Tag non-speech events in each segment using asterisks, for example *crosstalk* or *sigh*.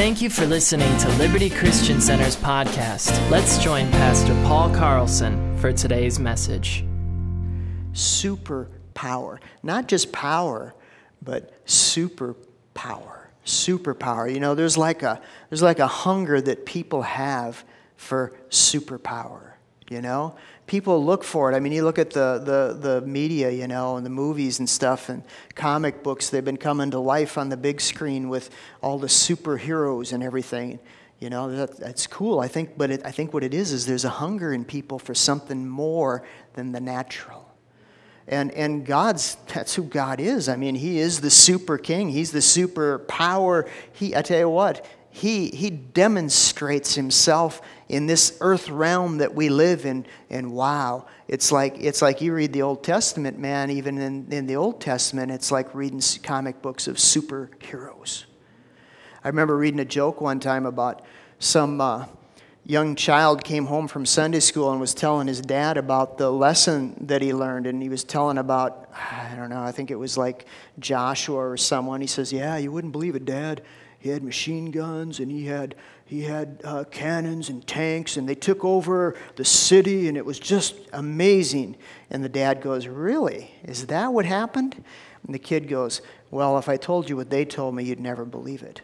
Thank you for listening to Liberty Christian Center's podcast. Let's join Pastor Paul Carlson for today's message. Superpower. Not just power, but superpower. Superpower. You know, there's like a there's like a hunger that people have for superpower, you know? People look for it. I mean, you look at the, the, the media, you know, and the movies and stuff, and comic books, they've been coming to life on the big screen with all the superheroes and everything. You know, that, that's cool, I think, but it, I think what it is is there's a hunger in people for something more than the natural. And, and God's, that's who God is. I mean, He is the super king, He's the super power. He, I tell you what, he, he demonstrates himself in this earth realm that we live in. And wow, it's like, it's like you read the Old Testament, man, even in, in the Old Testament, it's like reading comic books of superheroes. I remember reading a joke one time about some uh, young child came home from Sunday school and was telling his dad about the lesson that he learned. And he was telling about, I don't know, I think it was like Joshua or someone. He says, Yeah, you wouldn't believe it, Dad he had machine guns and he had he had uh, cannons and tanks and they took over the city and it was just amazing. And the dad goes really? Is that what happened? And the kid goes well if i told you what they told me you'd never believe it.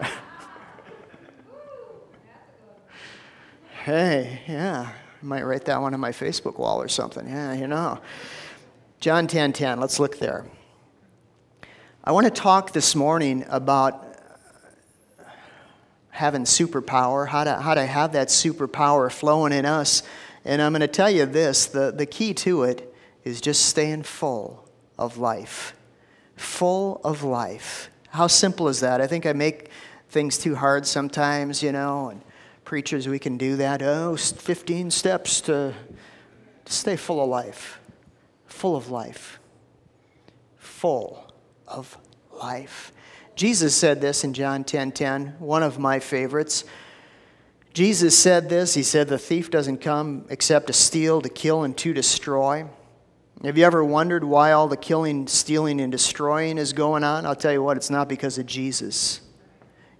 *laughs* Hey yeah i might write that one on my facebook wall or something. Yeah you know. John 10 10 let's look there I want to talk this morning about having superpower, how to, how to have that superpower flowing in us. And I'm going to tell you this the, the key to it is just staying full of life. Full of life. How simple is that? I think I make things too hard sometimes, you know, and preachers, we can do that. Oh, 15 steps to stay full of life. Full of life. Full of life. Jesus said this in John 10:10, 10, 10, one of my favorites. Jesus said this, he said the thief doesn't come except to steal, to kill and to destroy. Have you ever wondered why all the killing, stealing and destroying is going on? I'll tell you what, it's not because of Jesus.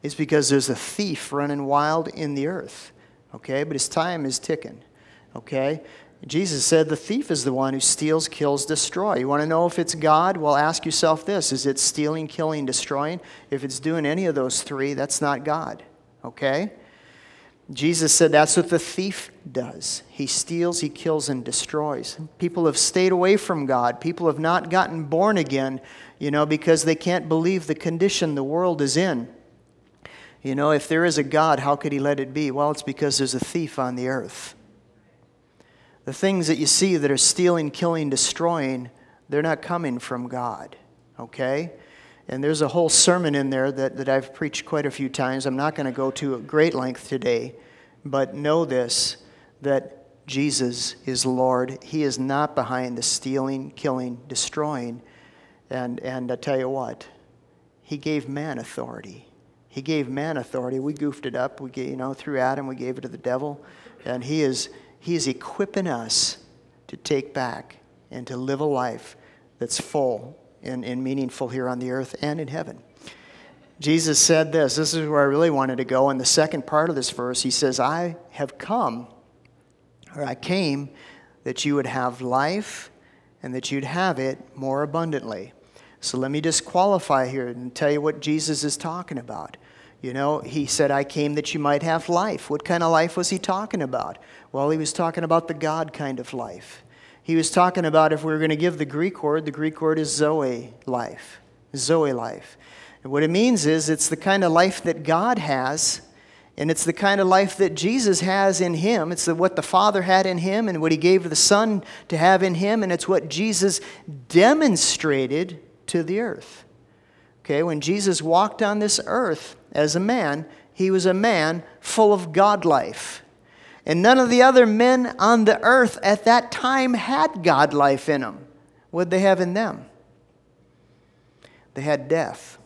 It's because there's a thief running wild in the earth. Okay? But his time is ticking. Okay? Jesus said the thief is the one who steals, kills, destroys. You want to know if it's God? Well, ask yourself this Is it stealing, killing, destroying? If it's doing any of those three, that's not God. Okay? Jesus said that's what the thief does. He steals, he kills, and destroys. People have stayed away from God. People have not gotten born again, you know, because they can't believe the condition the world is in. You know, if there is a God, how could he let it be? Well, it's because there's a thief on the earth. The things that you see that are stealing, killing, destroying, they're not coming from God, okay? And there's a whole sermon in there that, that I've preached quite a few times. I'm not going to go to great length today, but know this that Jesus is Lord. He is not behind the stealing, killing, destroying. And, and I tell you what, He gave man authority. He gave man authority. We goofed it up. We you know, through Adam, we gave it to the devil. And He is he is equipping us to take back and to live a life that's full and, and meaningful here on the earth and in heaven. Jesus said this. This is where I really wanted to go. In the second part of this verse, he says, I have come, or I came, that you would have life and that you'd have it more abundantly. So let me just qualify here and tell you what Jesus is talking about. You know, he said, I came that you might have life. What kind of life was he talking about? Well, he was talking about the God kind of life. He was talking about if we were going to give the Greek word, the Greek word is Zoe life. Zoe life. And what it means is it's the kind of life that God has, and it's the kind of life that Jesus has in him. It's the, what the Father had in him and what he gave the Son to have in him, and it's what Jesus demonstrated to the earth. Okay, when Jesus walked on this earth, as a man, he was a man full of God life. And none of the other men on the earth at that time had God life in them. What they have in them? They had death.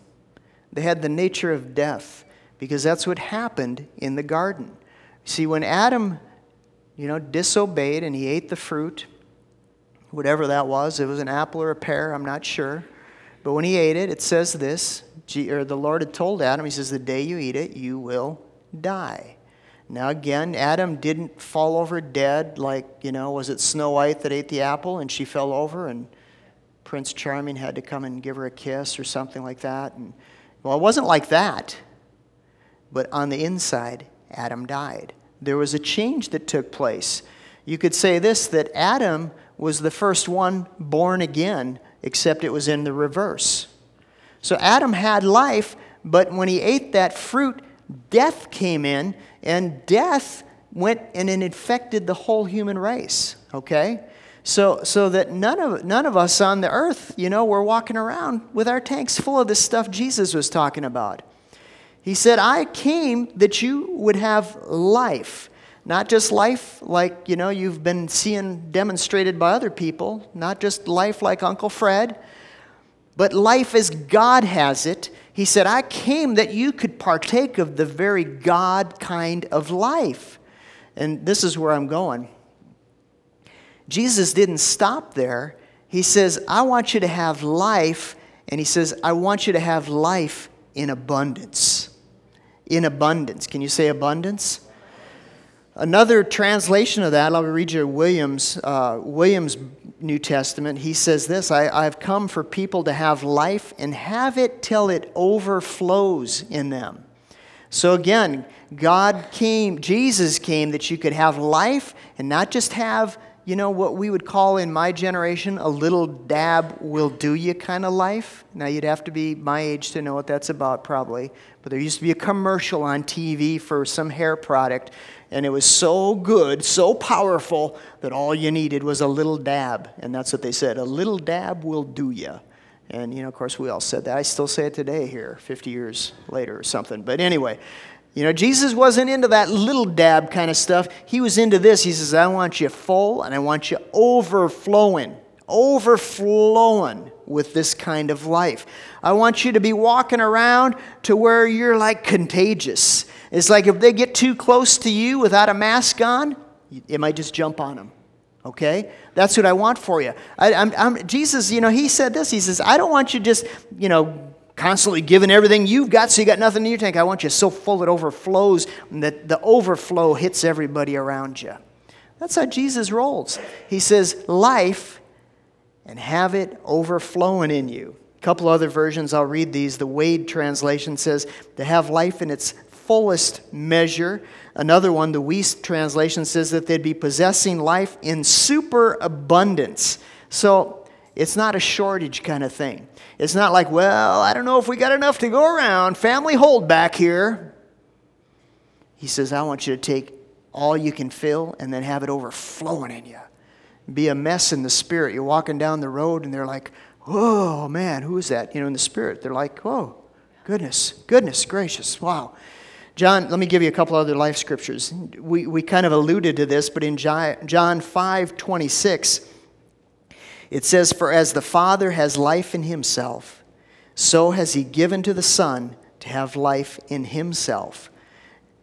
They had the nature of death because that's what happened in the garden. See, when Adam, you know, disobeyed and he ate the fruit, whatever that was, it was an apple or a pear, I'm not sure. But when he ate it, it says this or the Lord had told Adam, He says, The day you eat it, you will die. Now, again, Adam didn't fall over dead like, you know, was it Snow White that ate the apple and she fell over and Prince Charming had to come and give her a kiss or something like that? And, well, it wasn't like that. But on the inside, Adam died. There was a change that took place. You could say this that Adam was the first one born again, except it was in the reverse. So Adam had life, but when he ate that fruit, death came in, and death went and it infected the whole human race. Okay? So, so that none of, none of us on the earth, you know, we're walking around with our tanks full of this stuff Jesus was talking about. He said, I came that you would have life. Not just life like, you know, you've been seeing demonstrated by other people, not just life like Uncle Fred, but life as God has it. He said, I came that you could partake of the very God kind of life. And this is where I'm going. Jesus didn't stop there. He says, I want you to have life, and he says, I want you to have life in abundance in abundance. Can you say abundance? Another translation of that, I'll read you Williams, uh, Williams' New Testament. He says this I, I've come for people to have life and have it till it overflows in them. So again, God came, Jesus came that you could have life and not just have you know, what we would call in my generation a little dab will do you kind of life. Now, you'd have to be my age to know what that's about, probably. But there used to be a commercial on TV for some hair product, and it was so good, so powerful, that all you needed was a little dab. And that's what they said a little dab will do you. And, you know, of course, we all said that. I still say it today here, 50 years later or something. But anyway, you know, Jesus wasn't into that little dab kind of stuff. He was into this. He says, I want you full and I want you overflowing, overflowing with this kind of life. I want you to be walking around to where you're like contagious. It's like if they get too close to you without a mask on, it might just jump on them. Okay? That's what I want for you. I, I'm, I'm, Jesus, you know, he said this. He says, I don't want you just, you know, constantly giving everything you've got so you got nothing in your tank. I want you so full it overflows that the overflow hits everybody around you. That's how Jesus rolls. He says, life and have it overflowing in you. A couple other versions, I'll read these. The Wade translation says, to have life in its fullest measure. Another one, the Wuest translation, says that they'd be possessing life in superabundance. So it's not a shortage kind of thing. It's not like, well, I don't know if we got enough to go around. Family hold back here. He says, I want you to take all you can fill and then have it overflowing in you. Be a mess in the spirit. You're walking down the road and they're like, oh man, who is that? You know, in the spirit. They're like, oh, goodness, goodness gracious, wow. John, let me give you a couple other life scriptures. We, we kind of alluded to this, but in John 5 26, it says, For as the Father has life in himself, so has he given to the Son to have life in himself.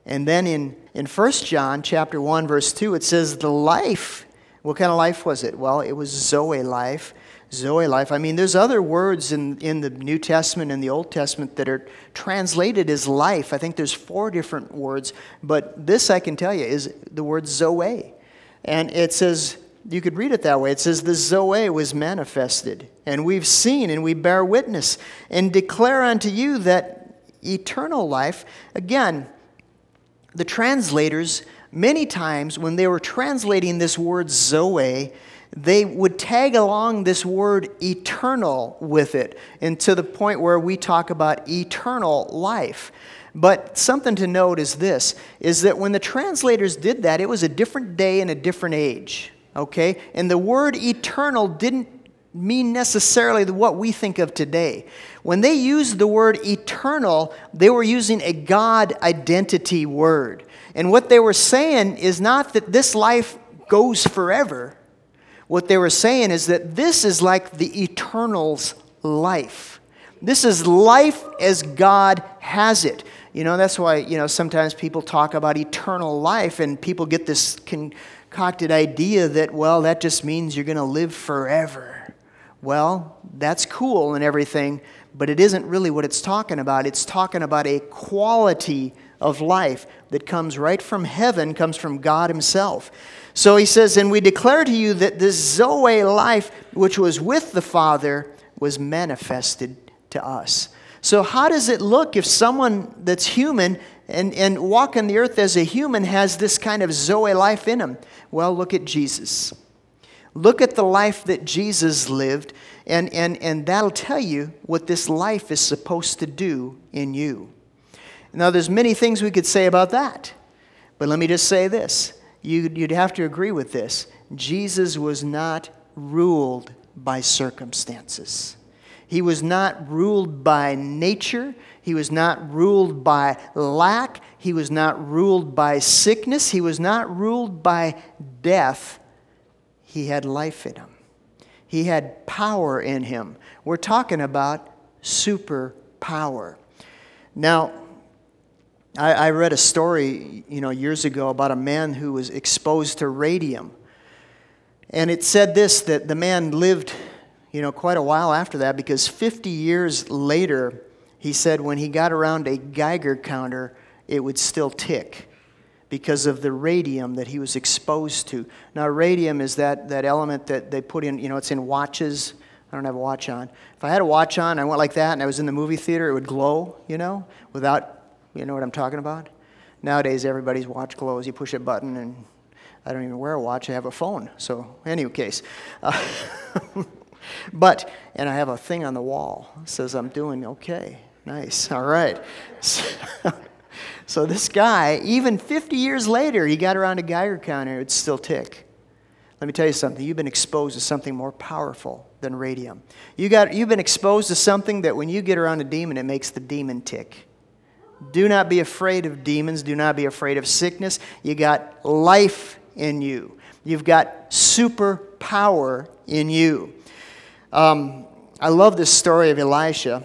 And then in, in 1 John chapter 1, verse 2, it says, The life, what kind of life was it? Well, it was Zoe life. Zoe life. I mean, there's other words in, in the New Testament and the Old Testament that are translated as life. I think there's four different words, but this I can tell you is the word Zoe. And it says, you could read it that way. It says, The Zoe was manifested, and we've seen, and we bear witness, and declare unto you that eternal life. Again, the translators, many times when they were translating this word Zoe, they would tag along this word eternal with it, and to the point where we talk about eternal life. But something to note is this is that when the translators did that, it was a different day and a different age okay? And the word eternal didn't mean necessarily what we think of today. When they used the word eternal, they were using a God identity word. And what they were saying is not that this life goes forever. What they were saying is that this is like the eternal's life. This is life as God has it. You know, that's why, you know, sometimes people talk about eternal life and people get this concocted idea that, well, that just means you're going to live forever. Well, that's cool and everything, but it isn't really what it's talking about. It's talking about a quality of life that comes right from heaven, comes from God Himself. So he says, And we declare to you that this Zoe life, which was with the Father, was manifested to us. So, how does it look if someone that's human and, and walking the earth as a human has this kind of Zoe life in him? Well, look at Jesus. Look at the life that Jesus lived, and, and, and that'll tell you what this life is supposed to do in you. Now, there's many things we could say about that, but let me just say this. You'd, you'd have to agree with this. Jesus was not ruled by circumstances. He was not ruled by nature. He was not ruled by lack. He was not ruled by sickness. He was not ruled by death. He had life in him, he had power in him. We're talking about superpower. Now, I, I read a story, you know, years ago about a man who was exposed to radium. And it said this that the man lived, you know, quite a while after that because 50 years later, he said when he got around a Geiger counter, it would still tick because of the radium that he was exposed to. Now, radium is that, that element that they put in, you know, it's in watches. I don't have a watch on. If I had a watch on, I went like that, and I was in the movie theater, it would glow, you know, without you know what I'm talking about? Nowadays, everybody's watch glows. You push a button, and I don't even wear a watch. I have a phone. So, any case. Uh, *laughs* but, and I have a thing on the wall says I'm doing okay. Nice. All right. So, *laughs* so, this guy, even 50 years later, he got around a Geiger counter, it still tick. Let me tell you something. You've been exposed to something more powerful than radium. You got, you've been exposed to something that when you get around a demon, it makes the demon tick. Do not be afraid of demons. Do not be afraid of sickness. You got life in you. You've got super power in you. Um, I love this story of Elisha,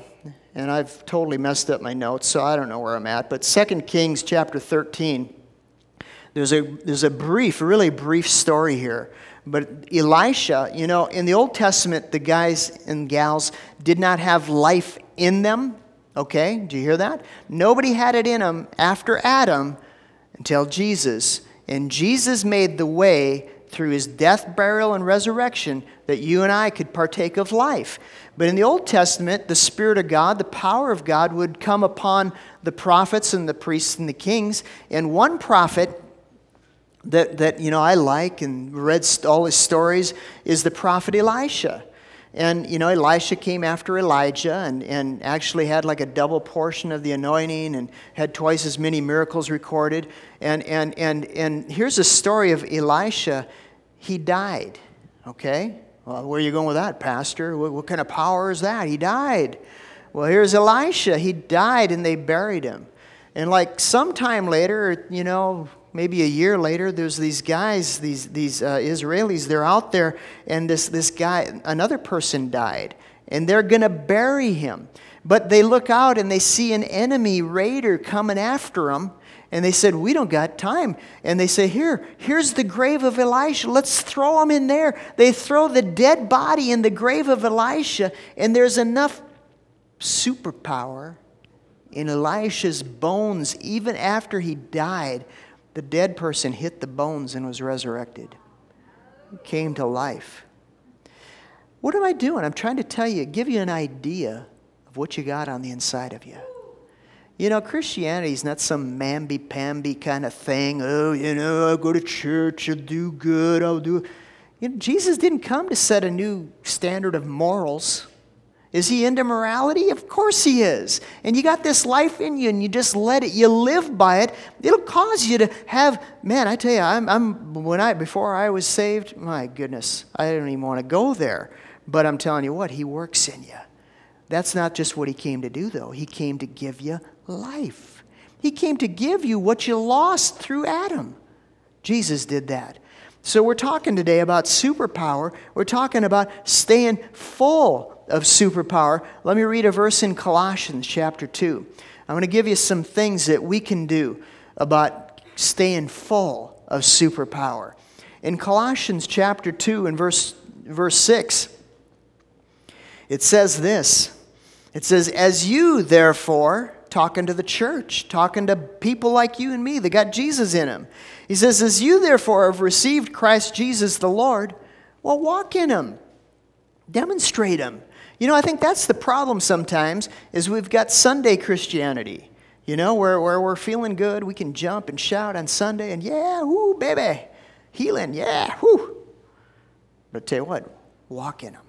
and I've totally messed up my notes, so I don't know where I'm at. But 2 Kings chapter 13, there's a, there's a brief, really brief story here. But Elisha, you know, in the Old Testament, the guys and gals did not have life in them. Okay, do you hear that? Nobody had it in them after Adam until Jesus. And Jesus made the way through his death, burial, and resurrection that you and I could partake of life. But in the Old Testament, the Spirit of God, the power of God, would come upon the prophets and the priests and the kings. And one prophet that, that you know I like and read all his stories is the prophet Elisha. And, you know, Elisha came after Elijah and, and actually had like a double portion of the anointing and had twice as many miracles recorded. And, and, and, and here's a story of Elisha. He died, okay? Well, where are you going with that, Pastor? What, what kind of power is that? He died. Well, here's Elisha. He died and they buried him. And like sometime later, you know, maybe a year later, there's these guys, these, these uh, Israelis, they're out there, and this, this guy, another person died, and they're going to bury him. But they look out and they see an enemy raider coming after them, and they said, We don't got time. And they say, Here, here's the grave of Elisha. Let's throw him in there. They throw the dead body in the grave of Elisha, and there's enough superpower in Elisha's bones, even after he died, the dead person hit the bones and was resurrected, came to life. What am I doing? I'm trying to tell you, give you an idea of what you got on the inside of you. You know, Christianity is not some mamby-pamby kind of thing. Oh, you know, I'll go to church, I'll do good, I'll do. You know, Jesus didn't come to set a new standard of morals. Is he into morality? Of course he is. And you got this life in you and you just let it, you live by it. It'll cause you to have, man, I tell you, I'm, I'm when I, before I was saved, my goodness, I don't even want to go there. But I'm telling you what, he works in you. That's not just what he came to do, though. He came to give you life. He came to give you what you lost through Adam. Jesus did that. So we're talking today about superpower. We're talking about staying full of superpower. Let me read a verse in Colossians chapter 2. I'm going to give you some things that we can do about staying full of superpower. In Colossians chapter 2 and verse, verse 6, it says this It says, As you, therefore, talking to the church, talking to people like you and me that got Jesus in them. He says, As you, therefore, have received Christ Jesus the Lord, well, walk in him, demonstrate him. You know, I think that's the problem sometimes, is we've got Sunday Christianity. You know, where, where we're feeling good, we can jump and shout on Sunday and, yeah, whoo, baby, healing, yeah, whoo. But tell you what, walk in him.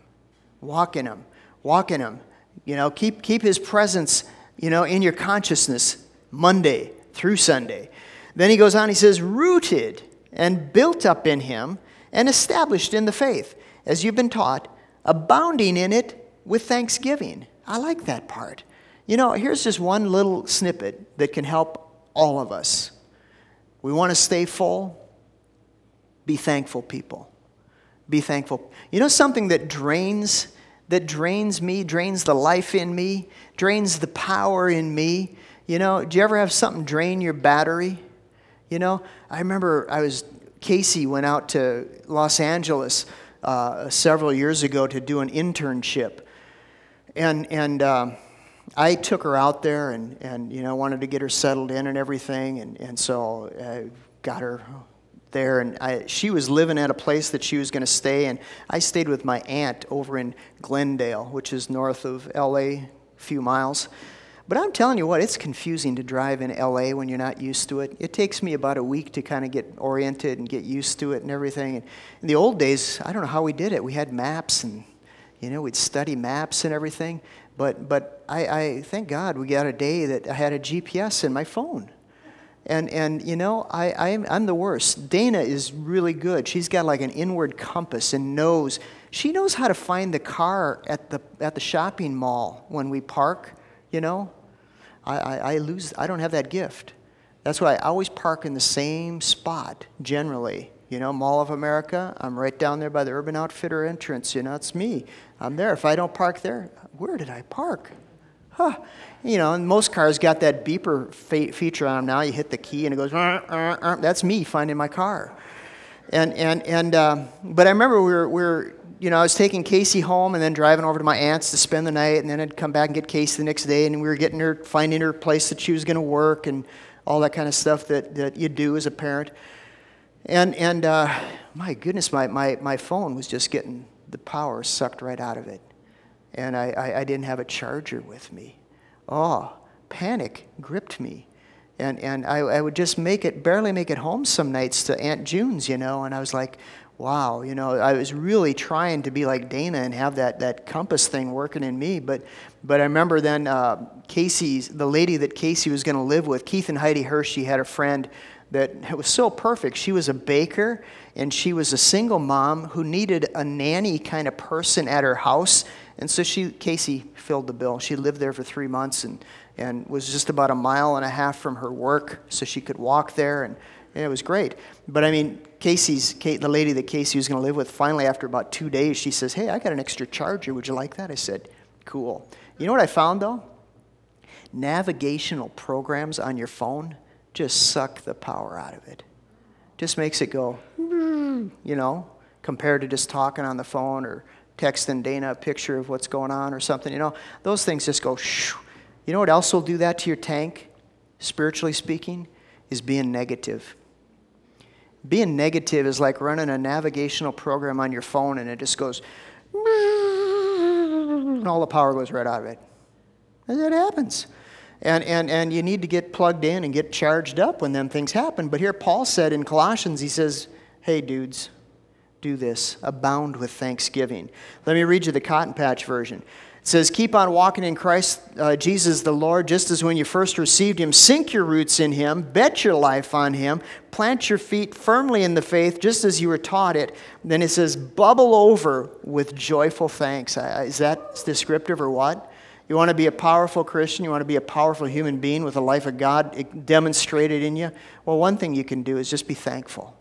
Walk in him. Walk in him. You know, keep, keep his presence, you know, in your consciousness Monday through Sunday. Then he goes on, he says, rooted and built up in him and established in the faith, as you've been taught, abounding in it with thanksgiving. I like that part. You know, here's just one little snippet that can help all of us. We want to stay full. Be thankful, people. Be thankful. You know something that drains that drains me, drains the life in me, drains the power in me? You know, do you ever have something drain your battery? You know, I remember I was Casey went out to Los Angeles uh, several years ago to do an internship, and and. Um, I took her out there and, and you know wanted to get her settled in and everything, and, and so I got her there, and I, she was living at a place that she was going to stay, and I stayed with my aunt over in Glendale, which is north of LA, a few miles. But I'm telling you what, it's confusing to drive in LA when you're not used to it. It takes me about a week to kind of get oriented and get used to it and everything. And in the old days, I don't know how we did it. We had maps and, you know, we'd study maps and everything. But, but I, I thank God we got a day that I had a GPS in my phone. And, and you know, I, I'm, I'm the worst. Dana is really good. She's got like an inward compass and knows. She knows how to find the car at the, at the shopping mall when we park, you know. I, I, I lose, I don't have that gift. That's why I always park in the same spot, generally. You know, Mall of America, I'm right down there by the Urban Outfitter entrance. You know, it's me. I'm there. If I don't park there, where did I park? Huh. You know, and most cars got that beeper fe- feature on them now. You hit the key and it goes, that's me finding my car. And, and, and uh, but I remember we were, we were, you know, I was taking Casey home and then driving over to my aunt's to spend the night, and then I'd come back and get Casey the next day, and we were getting her, finding her place that she was going to work, and all that kind of stuff that, that you do as a parent. And, and uh, my goodness, my, my, my phone was just getting the power sucked right out of it. And I, I, I didn't have a charger with me. Oh, panic gripped me. And, and I, I would just make it, barely make it home some nights to Aunt June's, you know, and I was like, wow, you know, I was really trying to be like Dana and have that, that compass thing working in me. But, but I remember then uh, Casey's, the lady that Casey was going to live with, Keith and Heidi she had a friend that *laughs* was so perfect. She was a baker and she was a single mom who needed a nanny kind of person at her house. And so she, Casey filled the bill. She lived there for three months and, and was just about a mile and a half from her work, so she could walk there, and, and it was great. But I mean, Casey's, Kate, the lady that Casey was going to live with, finally, after about two days, she says, Hey, I got an extra charger. Would you like that? I said, Cool. You know what I found though? Navigational programs on your phone just suck the power out of it. Just makes it go, *laughs* you know, compared to just talking on the phone or texting Dana a picture of what's going on or something, you know. Those things just go. You know what else will do that to your tank, spiritually speaking? Is being negative. Being negative is like running a navigational program on your phone and it just goes, and all the power goes right out of it. And it happens. And, and, and you need to get plugged in and get charged up when them things happen. But here Paul said in Colossians, he says, hey, dudes, do this. Abound with thanksgiving. Let me read you the Cotton Patch version. It says, Keep on walking in Christ uh, Jesus the Lord, just as when you first received Him. Sink your roots in Him, bet your life on Him, plant your feet firmly in the faith, just as you were taught it. Then it says, Bubble over with joyful thanks. Is that descriptive or what? You want to be a powerful Christian? You want to be a powerful human being with a life of God demonstrated in you? Well, one thing you can do is just be thankful.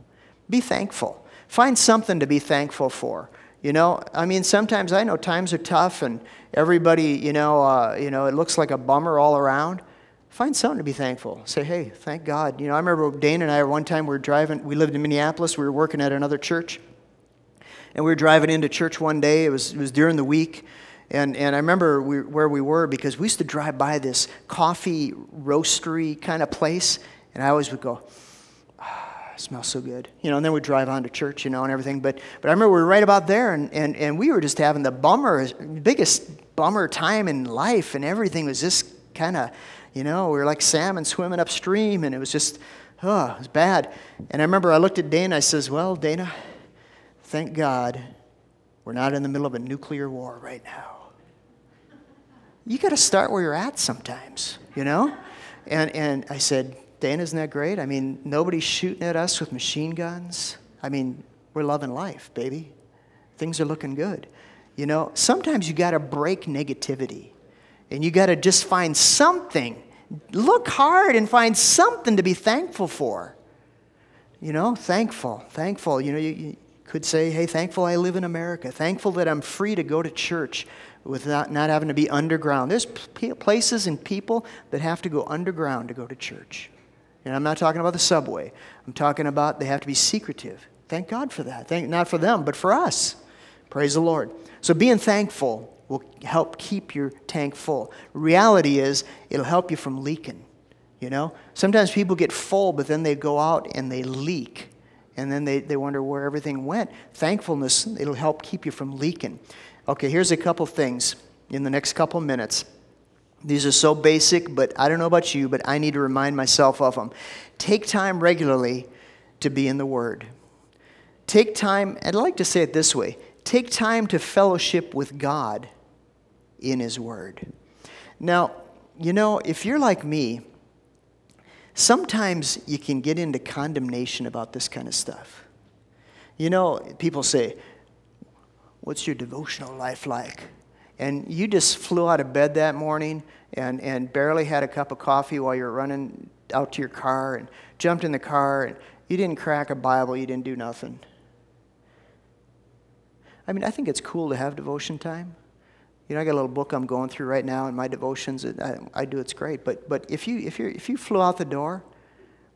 Be thankful. Find something to be thankful for. You know, I mean, sometimes I know times are tough and everybody, you know, uh, you know, it looks like a bummer all around. Find something to be thankful. Say, hey, thank God. You know, I remember Dana and I, one time we were driving, we lived in Minneapolis, we were working at another church, and we were driving into church one day. It was, it was during the week, And, and I remember we, where we were because we used to drive by this coffee roastery kind of place, and I always would go, smells so good. You know, and then we'd drive on to church, you know, and everything. But, but I remember we were right about there, and, and, and we were just having the bummer, biggest bummer time in life, and everything was just kind of, you know, we were like salmon swimming upstream, and it was just, oh, it was bad. And I remember I looked at Dana, I says, well, Dana, thank God we're not in the middle of a nuclear war right now you got to start where you're at sometimes, you know? And, and I said, Dan, isn't that great? I mean, nobody's shooting at us with machine guns. I mean, we're loving life, baby. Things are looking good. You know, sometimes you got to break negativity and you got to just find something. Look hard and find something to be thankful for. You know, thankful, thankful. You know, you, you could say, hey, thankful I live in America. Thankful that I'm free to go to church without not having to be underground. There's places and people that have to go underground to go to church. And I'm not talking about the subway. I'm talking about they have to be secretive. Thank God for that. Thank not for them, but for us. Praise the Lord. So being thankful will help keep your tank full. Reality is it'll help you from leaking. You know? Sometimes people get full, but then they go out and they leak. And then they, they wonder where everything went. Thankfulness, it'll help keep you from leaking. Okay, here's a couple things in the next couple minutes. These are so basic, but I don't know about you, but I need to remind myself of them. Take time regularly to be in the Word. Take time, I'd like to say it this way take time to fellowship with God in His Word. Now, you know, if you're like me, sometimes you can get into condemnation about this kind of stuff. You know, people say, What's your devotional life like? And you just flew out of bed that morning and, and barely had a cup of coffee while you were running out to your car and jumped in the car and you didn't crack a Bible, you didn't do nothing. I mean, I think it's cool to have devotion time. You know, I got a little book I'm going through right now, and my devotions, I, I do, it's great. But, but if, you, if, you if you flew out the door,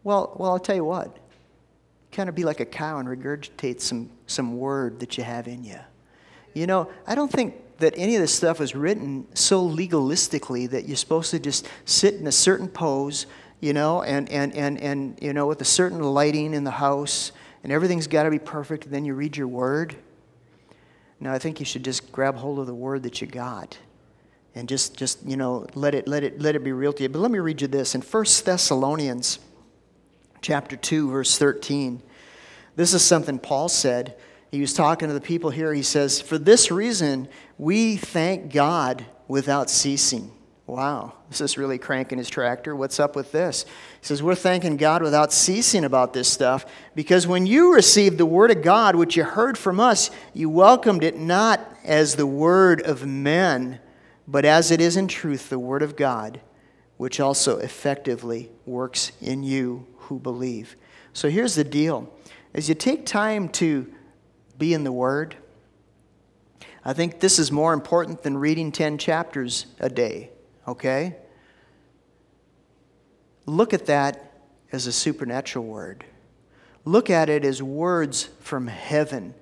well, well, I'll tell you what. Kind of be like a cow and regurgitate some, some word that you have in you. You know, I don't think that any of this stuff was written so legalistically that you're supposed to just sit in a certain pose, you know, and, and, and, and you know, with a certain lighting in the house, and everything's got to be perfect, and then you read your word. Now, I think you should just grab hold of the word that you got and just, just you know, let it, let, it, let it be real to you. But let me read you this. In 1 Thessalonians chapter 2, verse 13, this is something Paul said he was talking to the people here. He says, For this reason, we thank God without ceasing. Wow, this is really cranking his tractor. What's up with this? He says, We're thanking God without ceasing about this stuff because when you received the word of God, which you heard from us, you welcomed it not as the word of men, but as it is in truth the word of God, which also effectively works in you who believe. So here's the deal as you take time to be in the Word. I think this is more important than reading 10 chapters a day, okay? Look at that as a supernatural word. Look at it as words from heaven.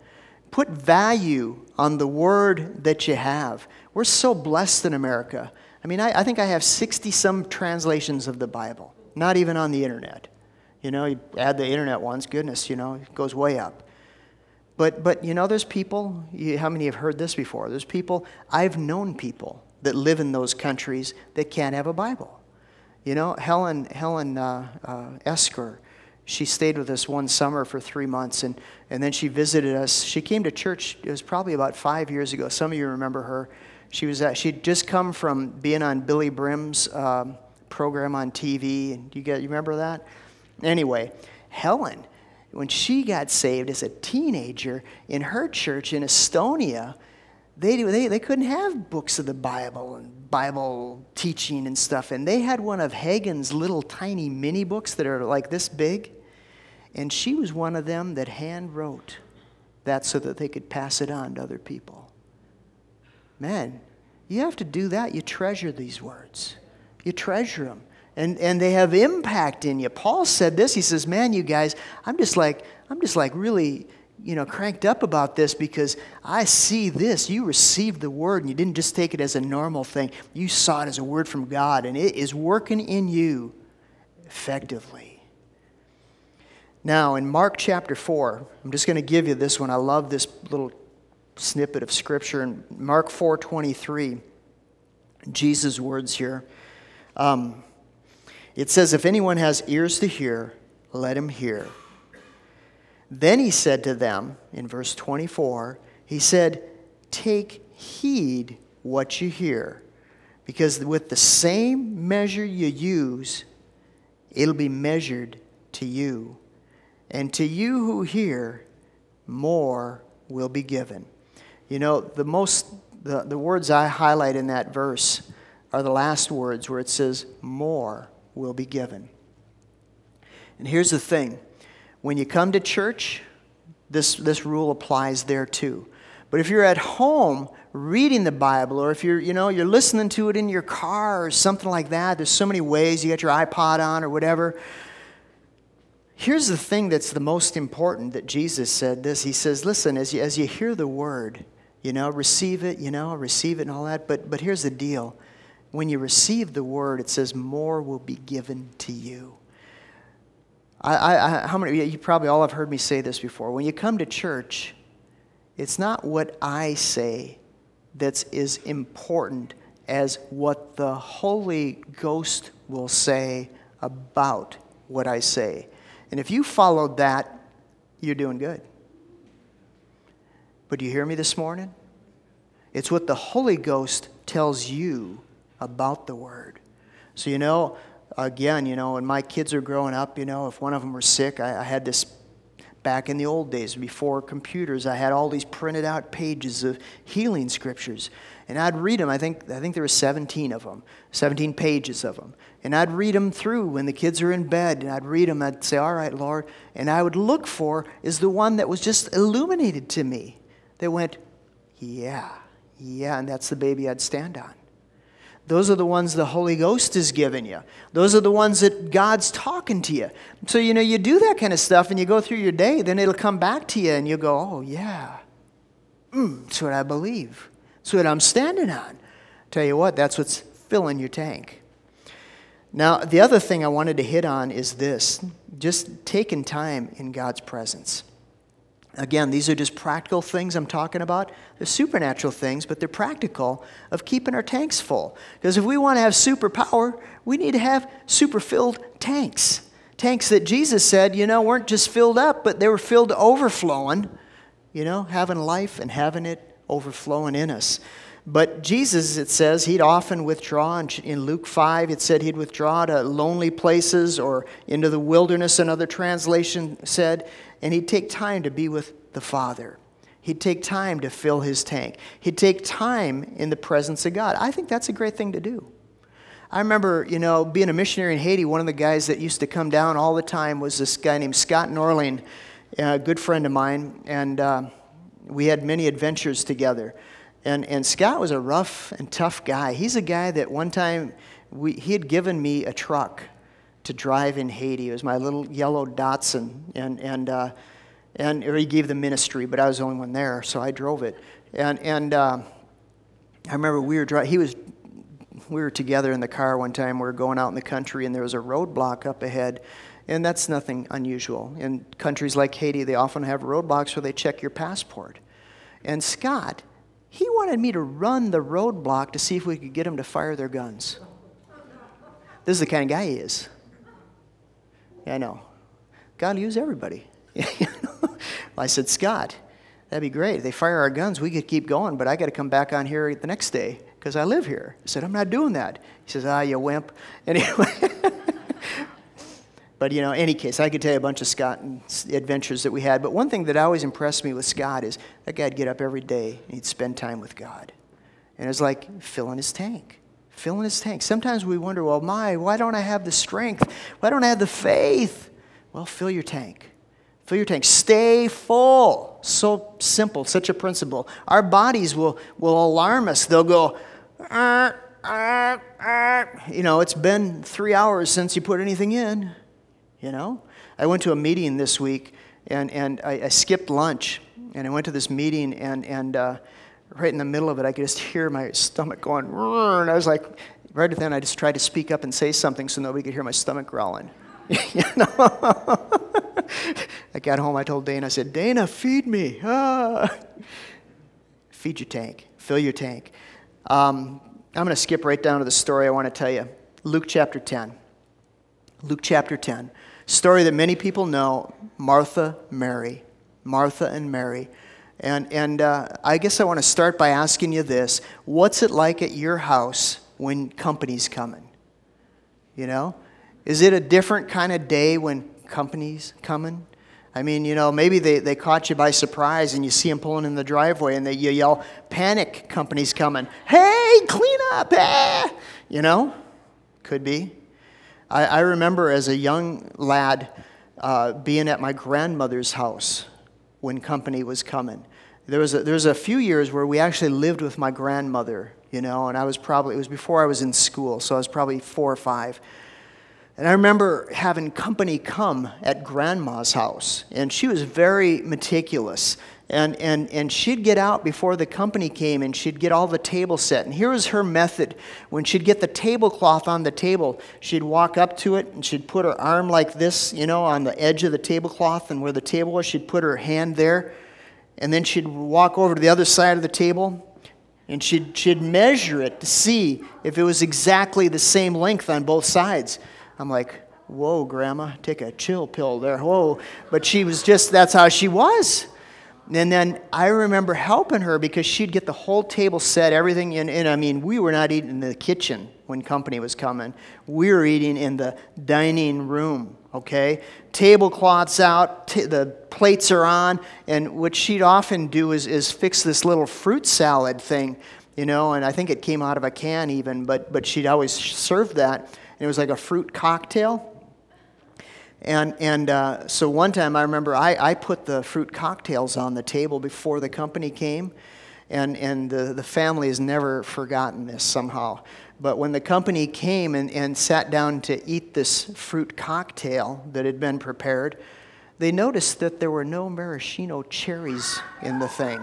Put value on the word that you have. We're so blessed in America. I mean, I, I think I have 60 some translations of the Bible, not even on the internet. You know, you add the internet ones, goodness, you know, it goes way up. But, but you know, there's people, you, how many have heard this before? There's people, I've known people that live in those countries that can't have a Bible. You know, Helen, Helen uh, uh, Esker, she stayed with us one summer for three months, and, and then she visited us. She came to church, it was probably about five years ago. Some of you remember her. She was at, she'd just come from being on Billye Brim's um, program on TV. And you, get, you remember that? Anyway, Helen, when she got saved as a teenager in her church in Estonia, they, they, they couldn't have books of the Bible and Bible teaching and stuff. And they had one of Hagin's little tiny mini books that are like this big. And she was one of them that hand wrote that so that they could pass it on to other people. Man, you have to do that. You treasure these words, you treasure them and, and they have impact in you. Paul said this. He says, Man, you guys, I'm just like, I'm just like really you know, cranked up about this because I see this. You received the word and you didn't just take it as a normal thing. You saw it as a word from God and it is working in you effectively. Now, in Mark chapter 4, I'm just going to give you this one. I love this little snippet of scripture in Mark 4:23. Jesus' words here. Um, it says, "If anyone has ears to hear, let him hear." Then he said to them in verse 24, he said, Take heed what you hear, because with the same measure you use, it'll be measured to you. And to you who hear, more will be given. You know, the most the, the words I highlight in that verse are the last words where it says, More will be given. And here's the thing when you come to church, this, this rule applies there too. But if you're at home reading the Bible, or if you're, you know, you're listening to it in your car or something like that, there's so many ways. You got your iPod on or whatever. Here's the thing that's the most important that Jesus said this. He says, listen, as you, as you hear the word, you know, receive it, you know, receive it and all that. But, but here's the deal. When you receive the word, it says, more will be given to you. I, I, how many, you probably all have heard me say this before. When you come to church, it's not what I say that's as important as what the Holy Ghost will say about what I say. And if you followed that, you're doing good. But do you hear me this morning? It's what the Holy Ghost tells you about the Word. So, you know, again, you know, when my kids are growing up, you know, if one of them were sick, I, I had this back in the old days before computers. I had all these printed out pages of healing scriptures. And I'd read them. I think, I think there were 17 of them, 17 pages of them. And I'd read them through when the kids are in bed. And I'd read them. I'd say, All right, Lord. And I would look for is the one that was just illuminated to me that went, Yeah, yeah. And that's the baby I'd stand on. Those are the ones the Holy Ghost is giving you. Those are the ones that God's talking to you. So, you know, you do that kind of stuff and you go through your day, then it'll come back to you and you go, oh, yeah. Mm, that's what I believe. That's what I'm standing on. Tell you what, that's what's filling your tank. Now, the other thing I wanted to hit on is this just taking time in God's presence. Again, these are just practical things I'm talking about. They're supernatural things, but they're practical of keeping our tanks full. Because if we want to have superpower, we need to have super filled tanks. Tanks that Jesus said, you know, weren't just filled up, but they were filled to overflowing, you know, having life and having it overflowing in us. But Jesus, it says, he'd often withdraw. In Luke 5, it said he'd withdraw to lonely places or into the wilderness, another translation said and he'd take time to be with the Father. He'd take time to fill his tank. He'd take time in the presence of God. I think that's a great thing to do. I remember, you know, being a missionary in Haiti, one of the guys that used to come down all the time was this guy named Scott Norling, a good friend of mine, and uh, we had many adventures together. And, and Scott was a rough and tough guy. He's a guy that one time we, he had given me a truck to drive in Haiti. It was my little yellow Datsun, and and uh, and he gave the ministry, but I was the only one there, so I drove it. And and uh, I remember we were driving. He was. We were together in the car one time. We were going out in the country, and there was a roadblock up ahead. And that's nothing unusual. In countries like Haiti, they often have roadblocks where they check your passport. And Scott, he wanted me to run the roadblock to see if we could get them to fire their guns. This is the kind of guy he is. Yeah, I know. God will use everybody. *laughs* I said, Scott, that'd be great. If they fire our guns, we could keep going, but I got to come back on here the next day because I live here. I said, I'm not doing that. He says, ah, you wimp. Anyway. *laughs* but, you know, any case, I could tell you a bunch of Scott adventures that we had. But one thing that always impressed me with Scott is that guy'd get up every day and he'd spend time with God. And it was like filling his tank filling his tank. Sometimes we wonder, well, my, why don't I have the strength? Why don't I have the faith? Well, fill your tank. Fill your tank. Stay full. So simple, such a principle. Our bodies will, will alarm us. They'll go, ah, ah, ah. you know, it's been three hours since you put anything in. You know? I went to a meeting this week And, and I, I skipped lunch and I went to this meeting, and, and uh, right in the middle of it, I could just hear my stomach going, and I was like, right then, I just tried to speak up and say something so nobody could hear my stomach growling. *laughs* you know? *laughs* I got home, I told Dana, I said, Dana, feed me. Ah. Feed your tank, fill your tank. Um, I'm going to skip right down to the story I want to tell you. Luke chapter 10. Luke chapter 10. Story that many people know Martha, Mary. Martha and Mary. And, and uh, I guess I want to start by asking you this What's it like at your house when company's coming? You know? Is it a different kind of day when company's coming? I mean, you know, maybe they, they caught you by surprise and you see them pulling in the driveway and they, you yell, panic, company's coming. Hey, clean up, eh? You know, could be. I, I remember as a young lad uh, being at my grandmother's house when company was coming. There was, a, there was a few years where we actually lived with my grandmother, you know, and I was probably, it was before I was in school, so I was probably four or five. And I remember having company come at grandma's house, and she was very meticulous. And, and, and she'd get out before the company came and she'd get all the table set. And here was her method. When she'd get the tablecloth on the table, she'd walk up to it and she'd put her arm like this, you know, on the edge of the tablecloth and where the table was, she'd put her hand there. And then she'd walk over to the other side of the table and she'd, she'd measure it to see if it was exactly the same length on both sides. I'm like, whoa, Grandma, take a chill pill there. Whoa. But she was just, that's how she was. And then I remember helping her because she'd get the whole table set, everything. And, and I mean, we were not eating in the kitchen when company was coming. We were eating in the dining room, okay? Tablecloths out, t- the plates are on. And what she'd often do is, is fix this little fruit salad thing, you know, and I think it came out of a can even, but, but she'd always serve that and it was like a fruit cocktail. And, and uh, so one time I remember I, I put the fruit cocktails on the table before the company came. And, and the, the family has never forgotten this somehow. But when the company came and, and sat down to eat this fruit cocktail that had been prepared, they noticed that there were no maraschino cherries in the thing.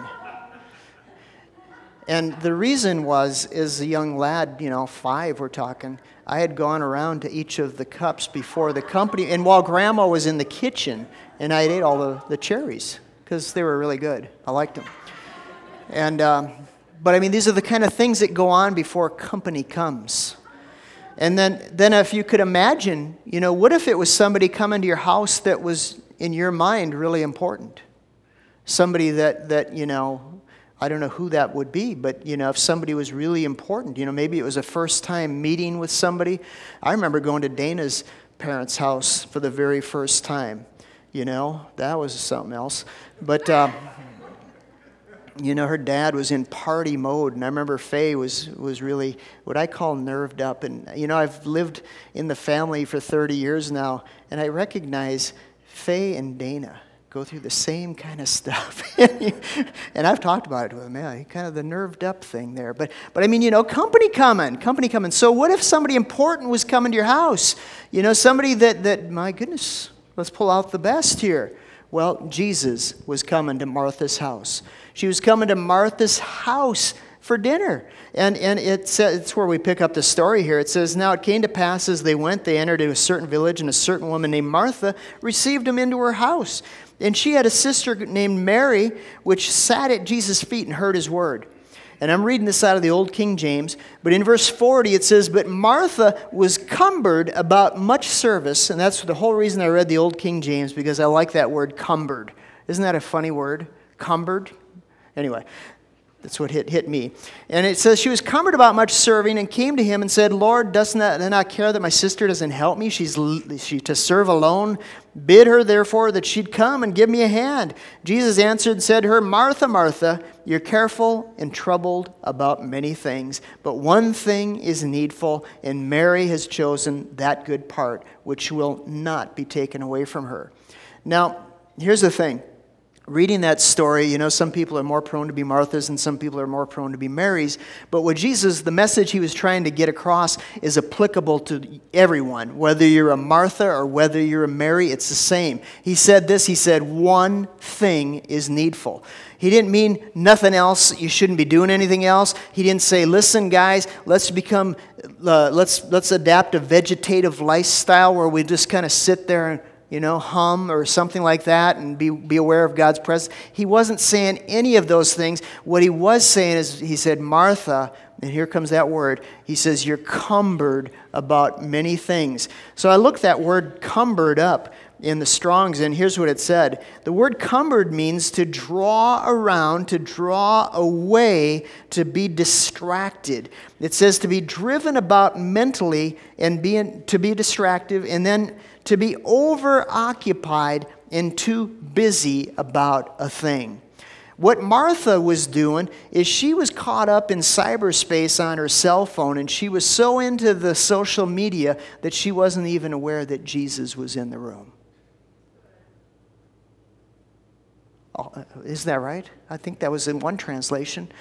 And the reason was, as a young lad, you know, five we're talking, I had gone around to each of the cups before the company, and while Grandma was in the kitchen, and I ate all the, the cherries because they were really good. I liked them. And, um, but I mean, these are the kind of things that go on before company comes. And then, then if you could imagine, you know, what if it was somebody coming to your house that was, in your mind, really important? Somebody that, that you know, I don't know who that would be, but you know, if somebody was really important, you know, maybe it was a first time meeting with somebody. I remember going to Dana's parents' house for the very first time. You know, that was something else. But uh, you know, her dad was in party mode, and I remember Faye was was really what I call nerved up. And you know, I've lived in the family for 30 years now, and I recognize Faye and Dana go through the same kind of stuff. *laughs* and I've talked about it with him, yeah, kind of the nerved up thing there. But, but I mean, you know, company coming, company coming. So what if somebody important was coming to your house? You know, somebody that, that my goodness, let's pull out the best here. Well, Jesus was coming to Martha's house. She was coming to Martha's house for dinner. And, and it's, it's where we pick up the story here. It says, Now it came to pass as they went, they entered into a certain village, and a certain woman named Martha received him into her house. And she had a sister named Mary, which sat at Jesus' feet and heard his word. And I'm reading this out of the Old King James, but in verse 40 it says, But Martha was cumbered about much service. And that's the whole reason I read the Old King James, because I like that word cumbered. Isn't that a funny word? Cumbered? Anyway, that's what hit, hit me. And it says, She was cumbered about much serving and came to him and said, Lord, doesn't that not care that my sister doesn't help me? She's she, to serve alone. Bid her, therefore, that she'd come and give me a hand. Jesus answered and said to her, Martha, Martha, you're careful and troubled about many things, but one thing is needful, and Mary has chosen that good part, which will not be taken away from her. Now, here's the thing reading that story, you know, some people are more prone to be Marthas and some people are more prone to be Marys. But what Jesus, the message he was trying to get across is applicable to everyone. Whether you're a Martha or whether you're a Mary, it's the same. He said this He said, One thing is needful. He didn't mean nothing else. You shouldn't be doing anything else. He didn't say, listen, guys, let's become, uh, let's, let's adapt a vegetative lifestyle where we just kind of sit there and you know, hum or something like that and be, be aware of God's presence. He wasn't saying any of those things. What he was saying is, he said, Martha, and here comes that word. He says, You're cumbered about many things. So I looked that word cumbered up in the Strongs, and here's what it said The word cumbered means to draw around, to draw away, to be distracted. It says to be driven about mentally and being, to be distracted, and then to be overoccupied and too busy about a thing. What Martha was doing is she was caught up in cyberspace on her cell phone and she was so into the social media that she wasn't even aware that Jesus was in the room. Oh, uh, isn't that right? I think that was in one translation.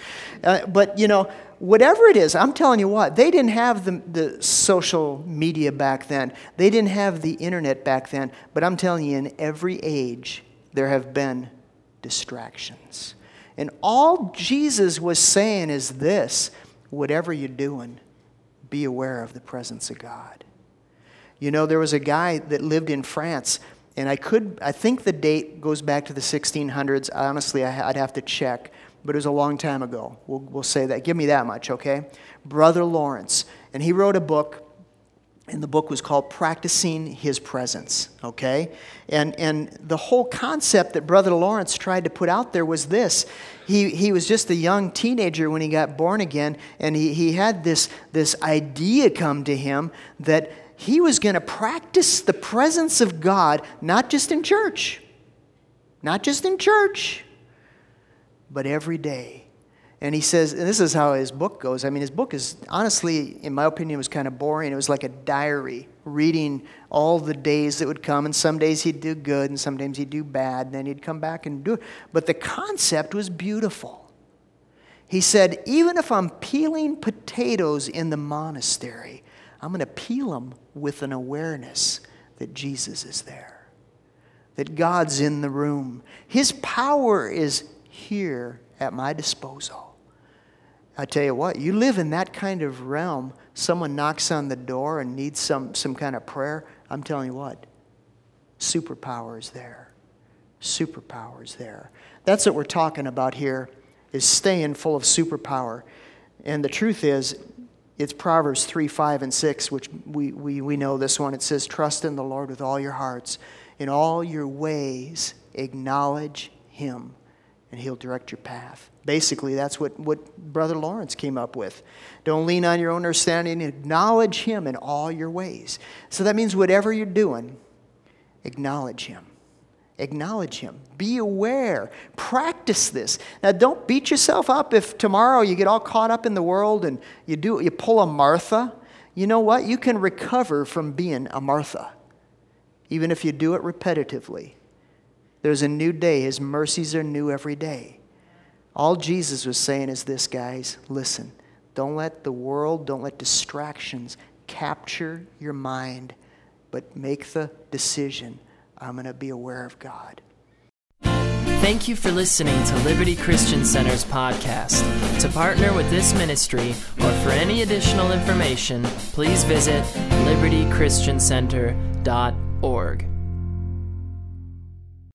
Uh, but, you know, whatever it is, I'm telling you what, they didn't have the, the social media back then, they didn't have the internet back then. But I'm telling you, in every age, there have been distractions. And all Jesus was saying is this whatever you're doing, be aware of the presence of God. You know, there was a guy that lived in France and I could, I think the date goes back to the 1600s. Honestly, I'd have to check, but it was a long time ago. We'll, we'll say that. Give me that much, okay? Brother Lawrence. And he wrote a book, and the book was called Practicing His Presence, okay? And, and the whole concept that Brother Lawrence tried to put out there was this. He, he was just a young teenager when he got born again, and he, he had this, this idea come to him that he was going to practice the presence of God, not just in church, not just in church, but every day. And he says, and this is how his book goes. I mean, his book is honestly, in my opinion, was kind of boring. It was like a diary, reading all the days that would come. And some days he'd do good, and some days he'd do bad, and then he'd come back and do it. But the concept was beautiful. He said, even if I'm peeling potatoes in the monastery, I'm going to peel them with an awareness that Jesus is there, that God's in the room. His power is here at my disposal. I tell you what, you live in that kind of realm, someone knocks on the door and needs some, some kind of prayer, I'm telling you what, superpower is there. Superpower is there. That's what we're talking about here, is staying full of superpower. And the truth is, it's Proverbs 3, 5, and 6, which we, we, we know this one. It says, Trust in the Lord with all your hearts. In all your ways, acknowledge him, and he'll direct your path. Basically, that's what, what Brother Lawrence came up with. Don't lean on your own understanding, acknowledge him in all your ways. So that means whatever you're doing, acknowledge him. Acknowledge Him. Be aware. Practice this. Now, don't beat yourself up if tomorrow you get all caught up in the world and you do you pull a Martha. You know what? You can recover from being a Martha, even if you do it repetitively. There's a new day. His mercies are new every day. All Jesus was saying is this, guys listen, don't let the world, don't let distractions capture your mind, but make the decision I'm going to be aware of God. Thank you for listening to Liberty Christian Center's podcast. To partner with this ministry or for any additional information, please visit libertychristiancenter.org.